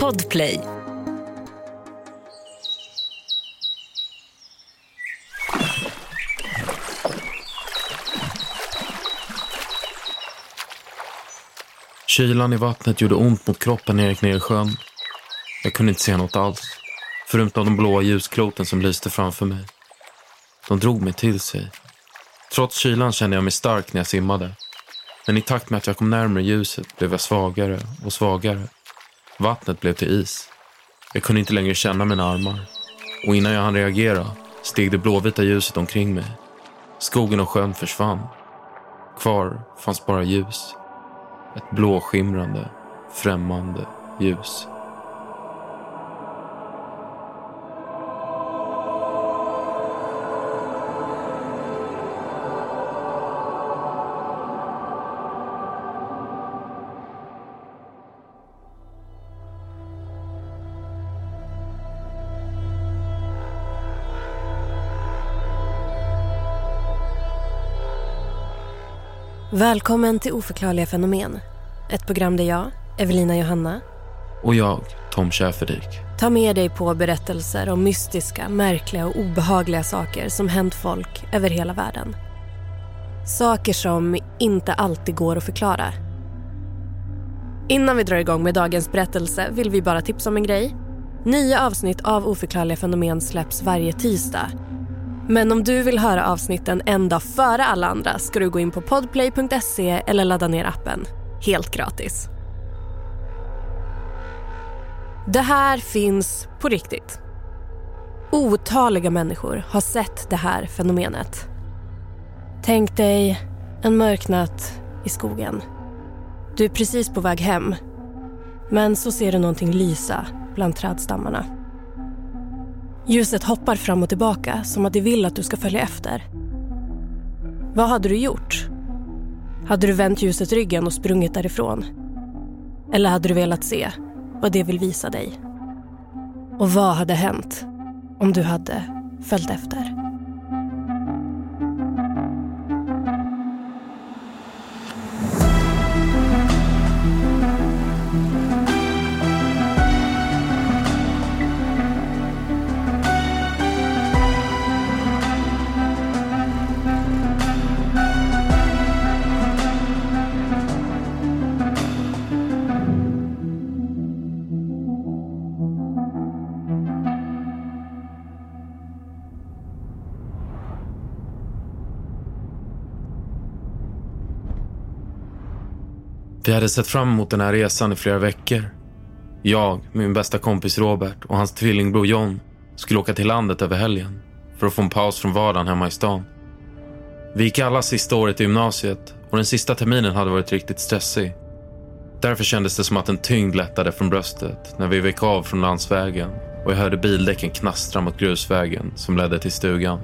Podplay. Kylan i vattnet gjorde ont mot kroppen när jag gick ner i sjön. Jag kunde inte se något alls, förutom de blåa ljuskloten som lyste framför mig. De drog mig till sig. Trots kylan kände jag mig stark när jag simmade. Men i takt med att jag kom närmare ljuset blev jag svagare och svagare. Vattnet blev till is. Jag kunde inte längre känna mina armar. Och innan jag hann reagera steg det blåvita ljuset omkring mig. Skogen och sjön försvann. Kvar fanns bara ljus. Ett blåskimrande, främmande ljus. Välkommen till Oförklarliga fenomen. Ett program där jag, Evelina Johanna, Och jag, Tom Schäferdik. tar med dig på berättelser om mystiska, märkliga och obehagliga saker som hänt folk över hela världen. Saker som inte alltid går att förklara. Innan vi drar igång med dagens berättelse vill vi bara tipsa om en grej. Nya avsnitt av Oförklarliga fenomen släpps varje tisdag. Men om du vill höra avsnitten en dag före alla andra ska du gå in på podplay.se eller ladda ner appen. Helt gratis. Det här finns på riktigt. Otaliga människor har sett det här fenomenet. Tänk dig en mörk natt i skogen. Du är precis på väg hem. Men så ser du någonting lysa bland trädstammarna. Ljuset hoppar fram och tillbaka som att det vill att du ska följa efter. Vad hade du gjort? Hade du vänt ljuset ryggen och sprungit därifrån? Eller hade du velat se vad det vill visa dig? Och vad hade hänt om du hade följt efter? Vi hade sett fram emot den här resan i flera veckor. Jag, min bästa kompis Robert och hans tvillingbror John skulle åka till landet över helgen för att få en paus från vardagen hemma i stan. Vi gick alla sista året i gymnasiet och den sista terminen hade varit riktigt stressig. Därför kändes det som att en tyngd lättade från bröstet när vi vek av från landsvägen och jag hörde bildäcken knastra mot grusvägen som ledde till stugan.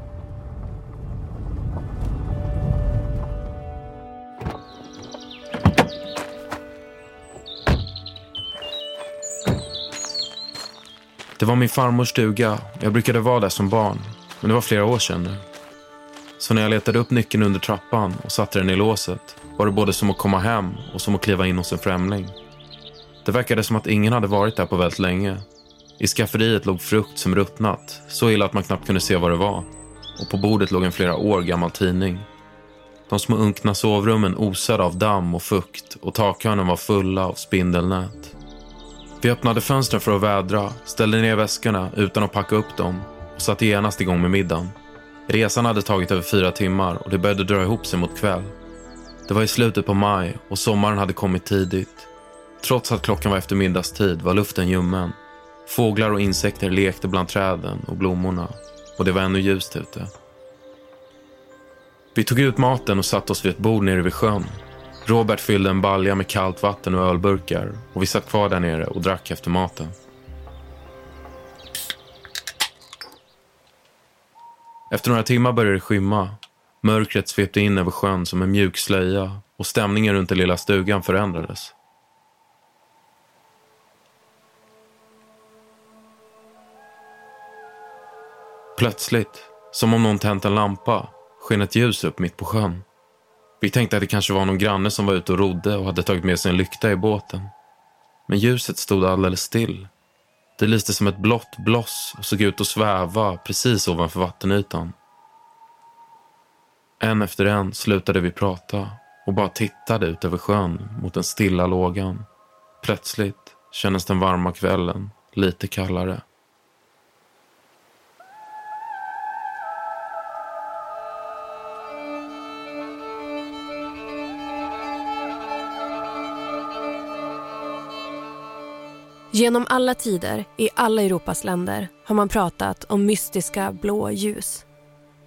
Det var min farmors stuga. Jag brukade vara där som barn. Men det var flera år sedan nu. Så när jag letade upp nyckeln under trappan och satte den i låset var det både som att komma hem och som att kliva in hos en främling. Det verkade som att ingen hade varit där på väldigt länge. I skafferiet låg frukt som ruttnat, så illa att man knappt kunde se vad det var. Och på bordet låg en flera år gammal tidning. De små unkna sovrummen osade av damm och fukt och takhörnen var fulla av spindelnät. Vi öppnade fönstren för att vädra, ställde ner väskorna utan att packa upp dem och satte genast igång med middagen. Resan hade tagit över fyra timmar och det började dra ihop sig mot kväll. Det var i slutet på maj och sommaren hade kommit tidigt. Trots att klockan var eftermiddagstid var luften ljummen. Fåglar och insekter lekte bland träden och blommorna och det var ännu ljust ute. Vi tog ut maten och satte oss vid ett bord nere vid sjön. Robert fyllde en balja med kallt vatten och ölburkar och vi satt kvar där nere och drack efter maten. Efter några timmar började det skymma. Mörkret svepte in över sjön som en mjuk slöja och stämningen runt den lilla stugan förändrades. Plötsligt, som om någon tänt en lampa, sken ett ljus upp mitt på sjön. Vi tänkte att det kanske var någon granne som var ute och rodde och hade tagit med sig en lykta i båten. Men ljuset stod alldeles still. Det lyste som ett blått bloss och såg ut att sväva precis ovanför vattenytan. En efter en slutade vi prata och bara tittade ut över sjön mot den stilla lågan. Plötsligt kändes den varma kvällen lite kallare. Genom alla tider, i alla Europas länder, har man pratat om mystiska blå ljus.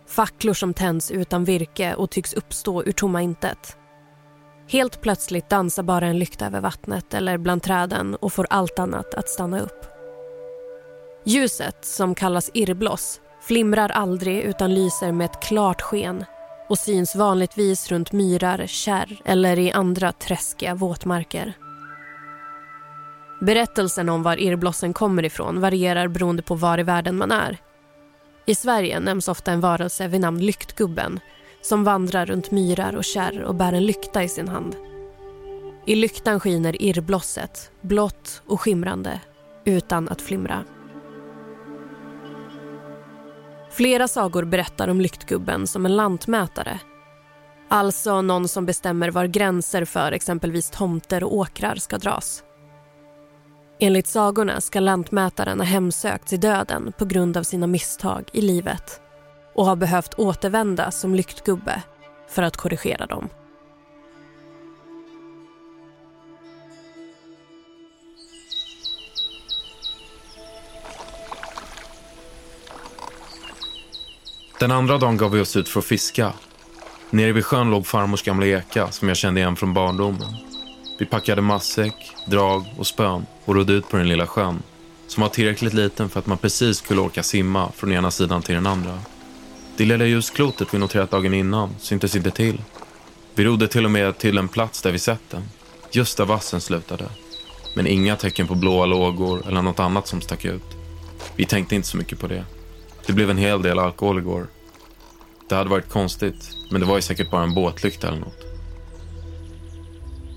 Facklor som tänds utan virke och tycks uppstå ur tomma intet. Helt plötsligt dansar bara en lykta över vattnet eller bland träden och får allt annat att stanna upp. Ljuset, som kallas irrbloss, flimrar aldrig utan lyser med ett klart sken och syns vanligtvis runt myrar, kärr eller i andra träskiga våtmarker. Berättelsen om var irrblossen kommer ifrån varierar beroende på var i världen man är. I Sverige nämns ofta en varelse vid namn Lyktgubben som vandrar runt myrar och kärr och bär en lykta i sin hand. I lyktan skiner irrblosset, blått och skimrande, utan att flimra. Flera sagor berättar om Lyktgubben som en lantmätare. Alltså någon som bestämmer var gränser för exempelvis tomter och åkrar ska dras. Enligt sagorna ska lantmätaren ha hemsökts i döden på grund av sina misstag i livet och har behövt återvända som lyktgubbe för att korrigera dem. Den andra dagen gav vi oss ut för att fiska. Nere vid sjön låg farmors gamla eka som jag kände igen från barndomen. Vi packade matsäck, drag och spön och rodde ut på den lilla sjön som var tillräckligt liten för att man precis skulle orka simma från ena sidan till den andra. Det lilla ljusklotet vi noterat dagen innan syntes inte till. Vi rodde till och med till en plats där vi sett den, just där vassen slutade. Men inga tecken på blåa lågor eller något annat som stack ut. Vi tänkte inte så mycket på det. Det blev en hel del alkohol igår. Det hade varit konstigt, men det var ju säkert bara en båtlykta eller något.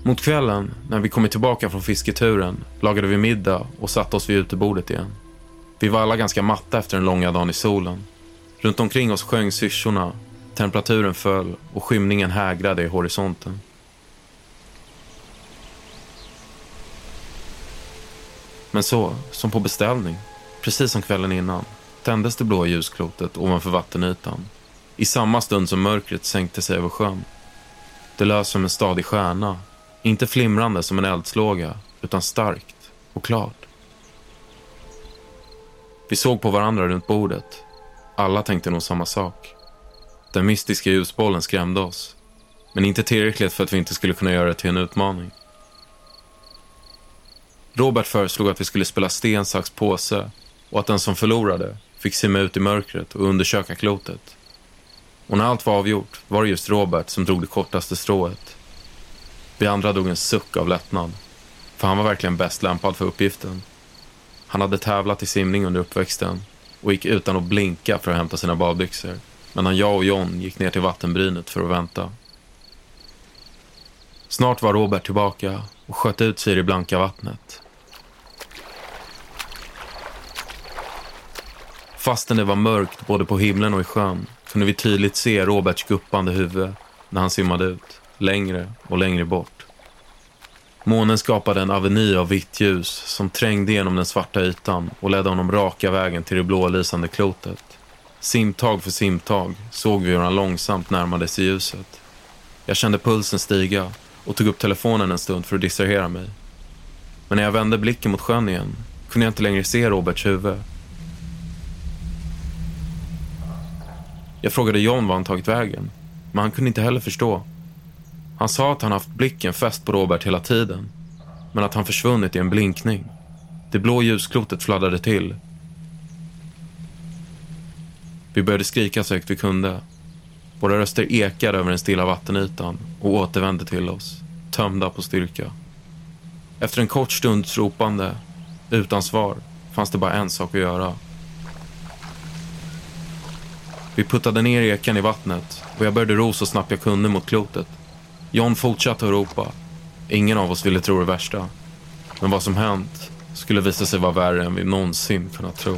Mot kvällen, när vi kommit tillbaka från fisketuren, lagade vi middag och satte oss vid utebordet igen. Vi var alla ganska matta efter den långa dagen i solen. Runt omkring oss sjöng syrsorna, temperaturen föll och skymningen hägrade i horisonten. Men så, som på beställning, precis som kvällen innan, tändes det blåa ljusklotet ovanför vattenytan. I samma stund som mörkret sänkte sig över sjön. Det lös som en stadig stjärna inte flimrande som en eldslåga, utan starkt och klart. Vi såg på varandra runt bordet. Alla tänkte nog samma sak. Den mystiska ljusbollen skrämde oss. Men inte tillräckligt för att vi inte skulle kunna göra det till en utmaning. Robert föreslog att vi skulle spela sten, sax, påse och att den som förlorade fick simma ut i mörkret och undersöka klotet. Och när allt var avgjort var det just Robert som drog det kortaste strået vi andra drog en suck av lättnad. För han var verkligen bäst lämpad för uppgiften. Han hade tävlat i simning under uppväxten och gick utan att blinka för att hämta sina badbyxor. Medan jag och John gick ner till vattenbrynet för att vänta. Snart var Robert tillbaka och sköt ut sig i det blanka vattnet. Fastän det var mörkt både på himlen och i sjön kunde vi tydligt se Roberts guppande huvud när han simmade ut längre och längre bort. Månen skapade en aveny av vitt ljus som trängde genom den svarta ytan och ledde honom raka vägen till det blålysande klotet. Simtag för simtag såg vi hur han långsamt närmade sig ljuset. Jag kände pulsen stiga och tog upp telefonen en stund för att distrahera mig. Men när jag vände blicken mot sjön igen kunde jag inte längre se Roberts huvud. Jag frågade John var han tagit vägen, men han kunde inte heller förstå. Han sa att han haft blicken fäst på Robert hela tiden, men att han försvunnit i en blinkning. Det blå ljusklotet fladdrade till. Vi började skrika så högt vi kunde. Våra röster ekade över den stilla vattenytan och återvände till oss, tömda på styrka. Efter en kort stunds ropande, utan svar, fanns det bara en sak att göra. Vi puttade ner ekan i vattnet och jag började ro så snabbt jag kunde mot klotet. John fortsatte att ropa. Ingen av oss ville tro det värsta. Men vad som hänt skulle visa sig vara värre än vi någonsin kunnat tro.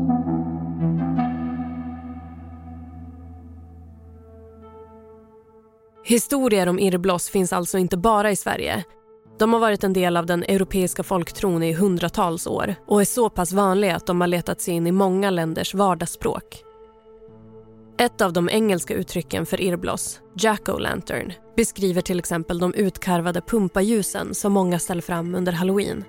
Historier om irrbloss finns alltså inte bara i Sverige. De har varit en del av den europeiska folktron i hundratals år och är så pass vanliga att de har letat sig in i många länders vardagsspråk. Ett av de engelska uttrycken för irrbloss, jack-o'-lantern, beskriver till exempel de utkarvade pumpaljusen som många ställer fram under halloween.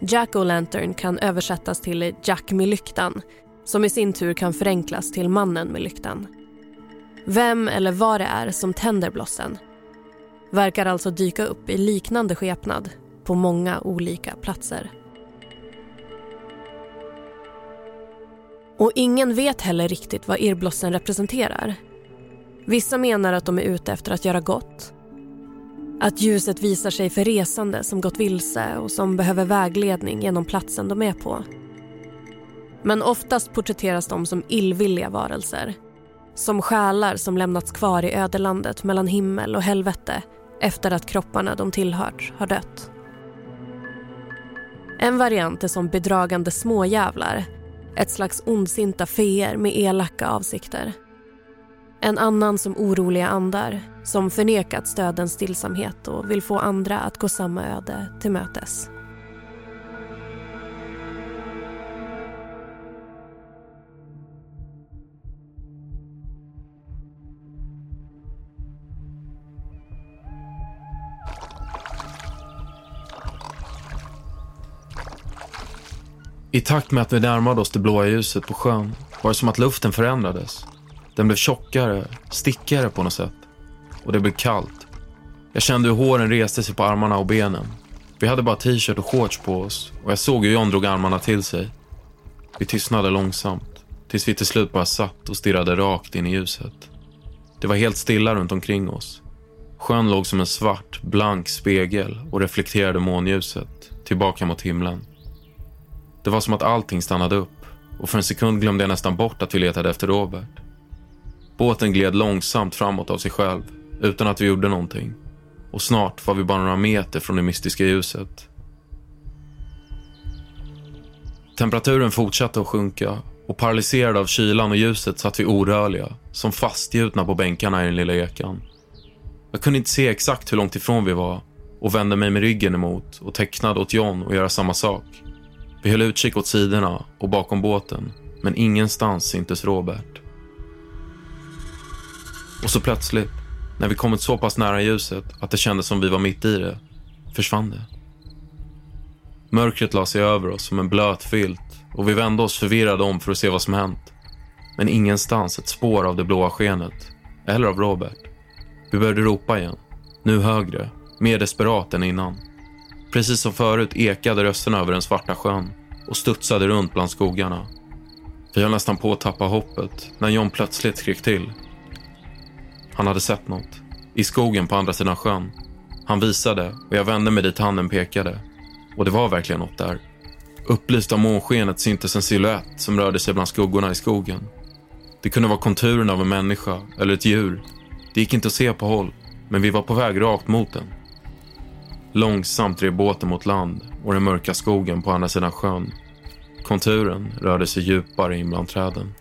Jack-o'-lantern kan översättas till Jack med lyktan som i sin tur kan förenklas till mannen med lyktan. Vem eller vad det är som tänder blossen verkar alltså dyka upp i liknande skepnad på många olika platser. Och ingen vet heller riktigt vad irrblossen representerar. Vissa menar att de är ute efter att göra gott. Att ljuset visar sig för resande som gått vilse och som behöver vägledning genom platsen de är på. Men oftast porträtteras de som illvilliga varelser. Som själar som lämnats kvar i ödelandet mellan himmel och helvete efter att kropparna de tillhört har dött. En variant är som bedragande småjävlar ett slags ondsinta feer med elaka avsikter. En annan som oroliga andar som förnekat stödens stillsamhet och vill få andra att gå samma öde till mötes. I takt med att vi närmade oss det blåa ljuset på sjön var det som att luften förändrades. Den blev tjockare, stickigare på något sätt. Och det blev kallt. Jag kände hur håren reste sig på armarna och benen. Vi hade bara t-shirt och shorts på oss och jag såg hur John drog armarna till sig. Vi tystnade långsamt, tills vi till slut bara satt och stirrade rakt in i ljuset. Det var helt stilla runt omkring oss. Sjön låg som en svart, blank spegel och reflekterade månljuset tillbaka mot himlen. Det var som att allting stannade upp och för en sekund glömde jag nästan bort att vi letade efter Robert. Båten gled långsamt framåt av sig själv utan att vi gjorde någonting och snart var vi bara några meter från det mystiska ljuset. Temperaturen fortsatte att sjunka och paralyserade av kylan och ljuset satt vi orörliga, som fastgjutna på bänkarna i den lilla ekan. Jag kunde inte se exakt hur långt ifrån vi var och vände mig med ryggen emot och tecknade åt John att göra samma sak. Vi höll utkik åt sidorna och bakom båten, men ingenstans syntes Robert. Och så plötsligt, när vi kommit så pass nära ljuset att det kändes som vi var mitt i det, försvann det. Mörkret la sig över oss som en blöt filt och vi vände oss förvirrade om för att se vad som hänt. Men ingenstans ett spår av det blåa skenet, eller av Robert. Vi började ropa igen, nu högre, mer desperat än innan. Precis som förut ekade rösterna över den svarta sjön och studsade runt bland skogarna. Vi höll nästan på att tappa hoppet när John plötsligt skrek till. Han hade sett något. I skogen på andra sidan sjön. Han visade och jag vände mig dit handen pekade. Och det var verkligen något där. Upplyst av månskenet syntes en siluett som rörde sig bland skuggorna i skogen. Det kunde vara konturen av en människa eller ett djur. Det gick inte att se på håll, men vi var på väg rakt mot den. Långsamt drev båten mot land och den mörka skogen på andra sidan sjön. Konturen rörde sig djupare in bland träden.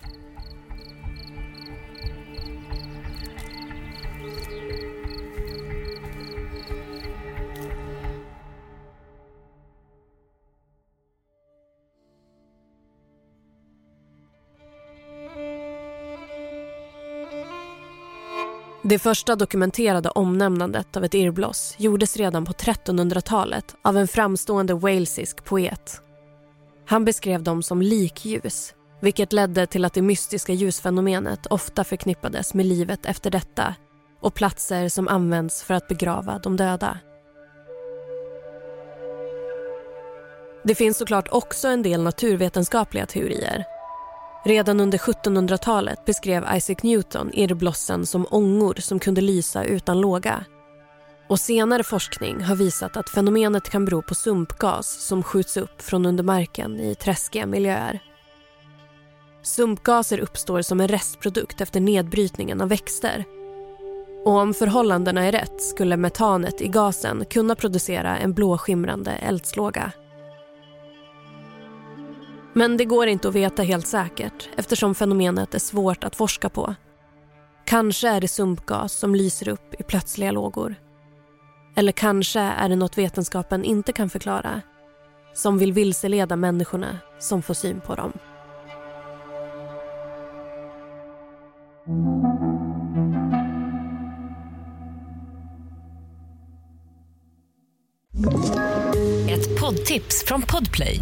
Det första dokumenterade omnämnandet av ett irrbloss gjordes redan på 1300-talet av en framstående walesisk poet. Han beskrev dem som likljus vilket ledde till att det mystiska ljusfenomenet ofta förknippades med livet efter detta och platser som används för att begrava de döda. Det finns såklart också en del naturvetenskapliga teorier. Redan under 1700-talet beskrev Isaac Newton irrblossen som ångor som kunde lysa utan låga. Och senare forskning har visat att fenomenet kan bero på sumpgas som skjuts upp från under marken i träskiga miljöer. Sumpgaser uppstår som en restprodukt efter nedbrytningen av växter. Och om förhållandena är rätt skulle metanet i gasen kunna producera en blåskimrande eldslåga. Men det går inte att veta helt säkert eftersom fenomenet är svårt att forska på. Kanske är det sumpgas som lyser upp i plötsliga lågor. Eller kanske är det något vetenskapen inte kan förklara som vill vilseleda människorna som får syn på dem. Ett poddtips från Podplay.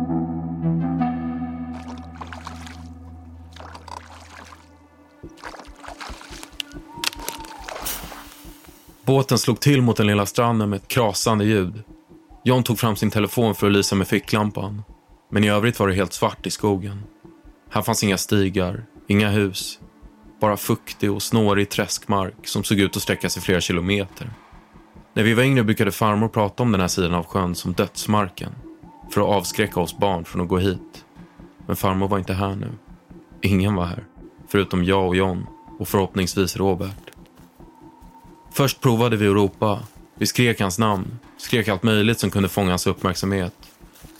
Båten slog till mot den lilla stranden med ett krasande ljud. John tog fram sin telefon för att lysa med ficklampan. Men i övrigt var det helt svart i skogen. Här fanns inga stigar, inga hus. Bara fuktig och snårig träskmark som såg ut att sträcka sig flera kilometer. När vi var yngre brukade farmor prata om den här sidan av sjön som dödsmarken. För att avskräcka oss barn från att gå hit. Men farmor var inte här nu. Ingen var här. Förutom jag och John och förhoppningsvis Robert. Först provade vi att ropa. Vi skrek hans namn. Skrek allt möjligt som kunde fånga hans uppmärksamhet.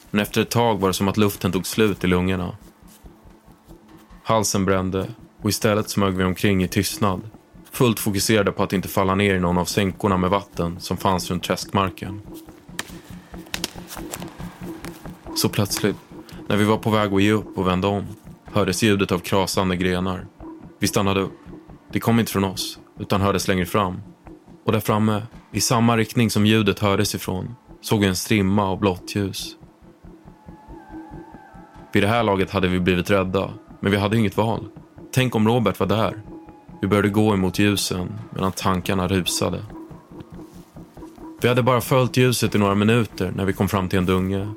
Men efter ett tag var det som att luften tog slut i lungorna. Halsen brände och istället smög vi omkring i tystnad. Fullt fokuserade på att inte falla ner i någon av sänkorna med vatten som fanns runt träskmarken. Så plötsligt, när vi var på väg att ge upp och vända om, hördes ljudet av krasande grenar. Vi stannade upp. Det kom inte från oss, utan hördes längre fram. Och där framme, i samma riktning som ljudet hördes ifrån, såg vi en strimma av blått ljus. Vid det här laget hade vi blivit rädda, men vi hade inget val. Tänk om Robert var där. Vi började gå emot ljusen medan tankarna rusade. Vi hade bara följt ljuset i några minuter när vi kom fram till en dunge.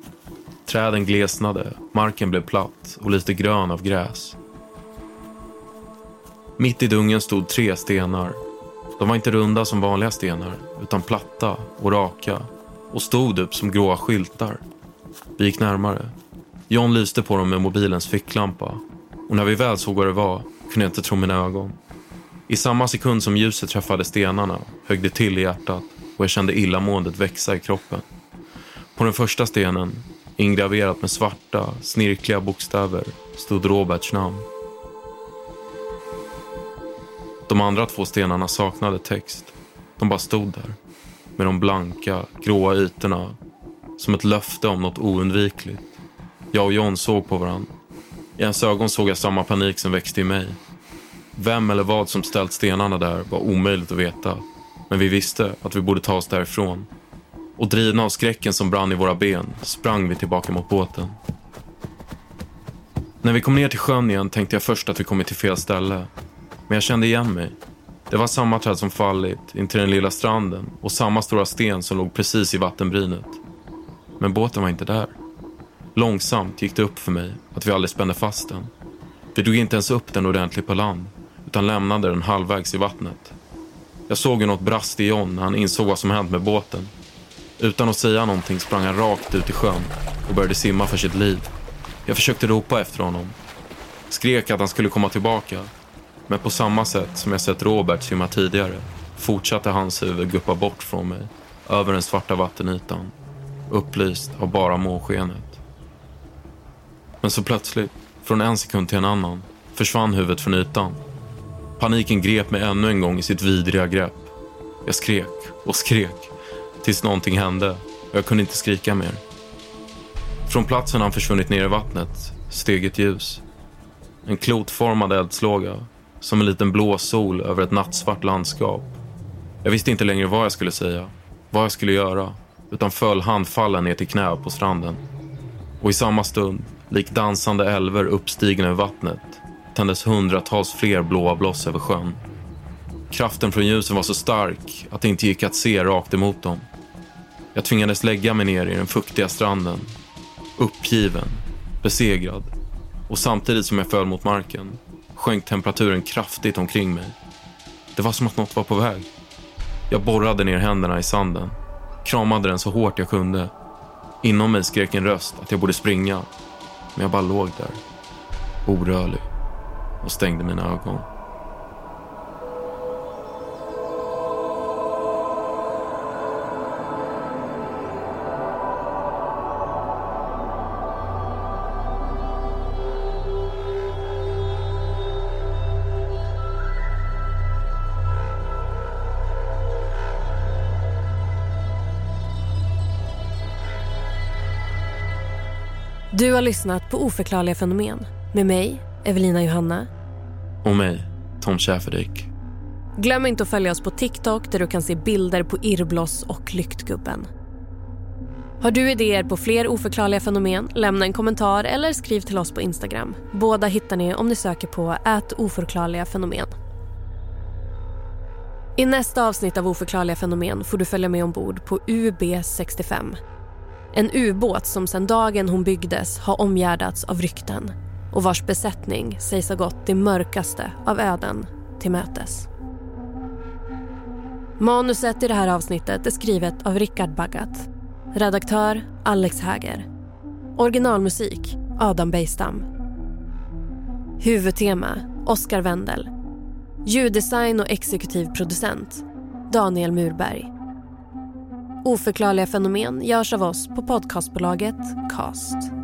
Träden glesnade, marken blev platt och lite grön av gräs. Mitt i dungen stod tre stenar. De var inte runda som vanliga stenar, utan platta och raka och stod upp som gråa skyltar. Vi gick närmare. John lyste på dem med mobilens ficklampa och när vi väl såg vad det var kunde jag inte tro mina ögon. I samma sekund som ljuset träffade stenarna högg det till i hjärtat och jag kände illamåendet växa i kroppen. På den första stenen, ingraverat med svarta, snirkliga bokstäver, stod Roberts namn. De andra två stenarna saknade text. De bara stod där. Med de blanka, gråa ytorna. Som ett löfte om något oundvikligt. Jag och John såg på varandra. I hans ögon såg jag samma panik som växte i mig. Vem eller vad som ställt stenarna där var omöjligt att veta. Men vi visste att vi borde ta oss därifrån. Och drivna av skräcken som brann i våra ben sprang vi tillbaka mot båten. När vi kom ner till sjön igen tänkte jag först att vi kommit till fel ställe. Men jag kände igen mig. Det var samma träd som fallit intill den lilla stranden och samma stora sten som låg precis i vattenbrynet. Men båten var inte där. Långsamt gick det upp för mig att vi aldrig spände fast den. Vi drog inte ens upp den ordentligt på land utan lämnade den halvvägs i vattnet. Jag såg hur något brast i John när han insåg vad som hänt med båten. Utan att säga någonting sprang han rakt ut i sjön och började simma för sitt liv. Jag försökte ropa efter honom. Skrek att han skulle komma tillbaka. Men på samma sätt som jag sett Robert simma tidigare fortsatte hans huvud guppa bort från mig över den svarta vattenytan, upplyst av bara månskenet. Men så plötsligt, från en sekund till en annan, försvann huvudet från ytan. Paniken grep mig ännu en gång i sitt vidriga grepp. Jag skrek och skrek tills någonting hände och jag kunde inte skrika mer. Från platsen han försvunnit ner i vattnet steg ett ljus. En klotformad eldslåga, som en liten blå sol över ett nattsvart landskap. Jag visste inte längre vad jag skulle säga, vad jag skulle göra, utan föll handfallen ner till knä på stranden. Och i samma stund, lik dansande älver uppstigna ur vattnet, tändes hundratals fler blåa bloss över sjön. Kraften från ljusen var så stark att det inte gick att se rakt emot dem. Jag tvingades lägga mig ner i den fuktiga stranden, uppgiven, besegrad. Och samtidigt som jag föll mot marken sjönk temperaturen kraftigt omkring mig. Det var som att något var på väg. Jag borrade ner händerna i sanden, kramade den så hårt jag kunde. Inom mig skrek en röst att jag borde springa, men jag bara låg där, orörlig och stängde mina ögon. Du har lyssnat på Oförklarliga fenomen med mig, Evelina Johanna. Och mig, Tom Schäferdik. Glöm inte att följa oss på TikTok där du kan se bilder på irrbloss och Lyktgubben. Har du idéer på fler oförklarliga fenomen? Lämna en kommentar eller skriv till oss på Instagram. Båda hittar ni om ni söker på ät oförklarliga fenomen. I nästa avsnitt av Oförklarliga fenomen får du följa med ombord på UB65 en ubåt som sedan dagen hon byggdes har omgärdats av rykten och vars besättning sägs ha gått det mörkaste av öden till mötes. Manuset i det här avsnittet är skrivet av Rickard Baggat. Redaktör Alex Häger. Originalmusik Adam Bejstam. Huvudtema Oscar Wendel. Ljuddesign och exekutiv producent Daniel Murberg. Oförklarliga fenomen görs av oss på podcastbolaget Cast.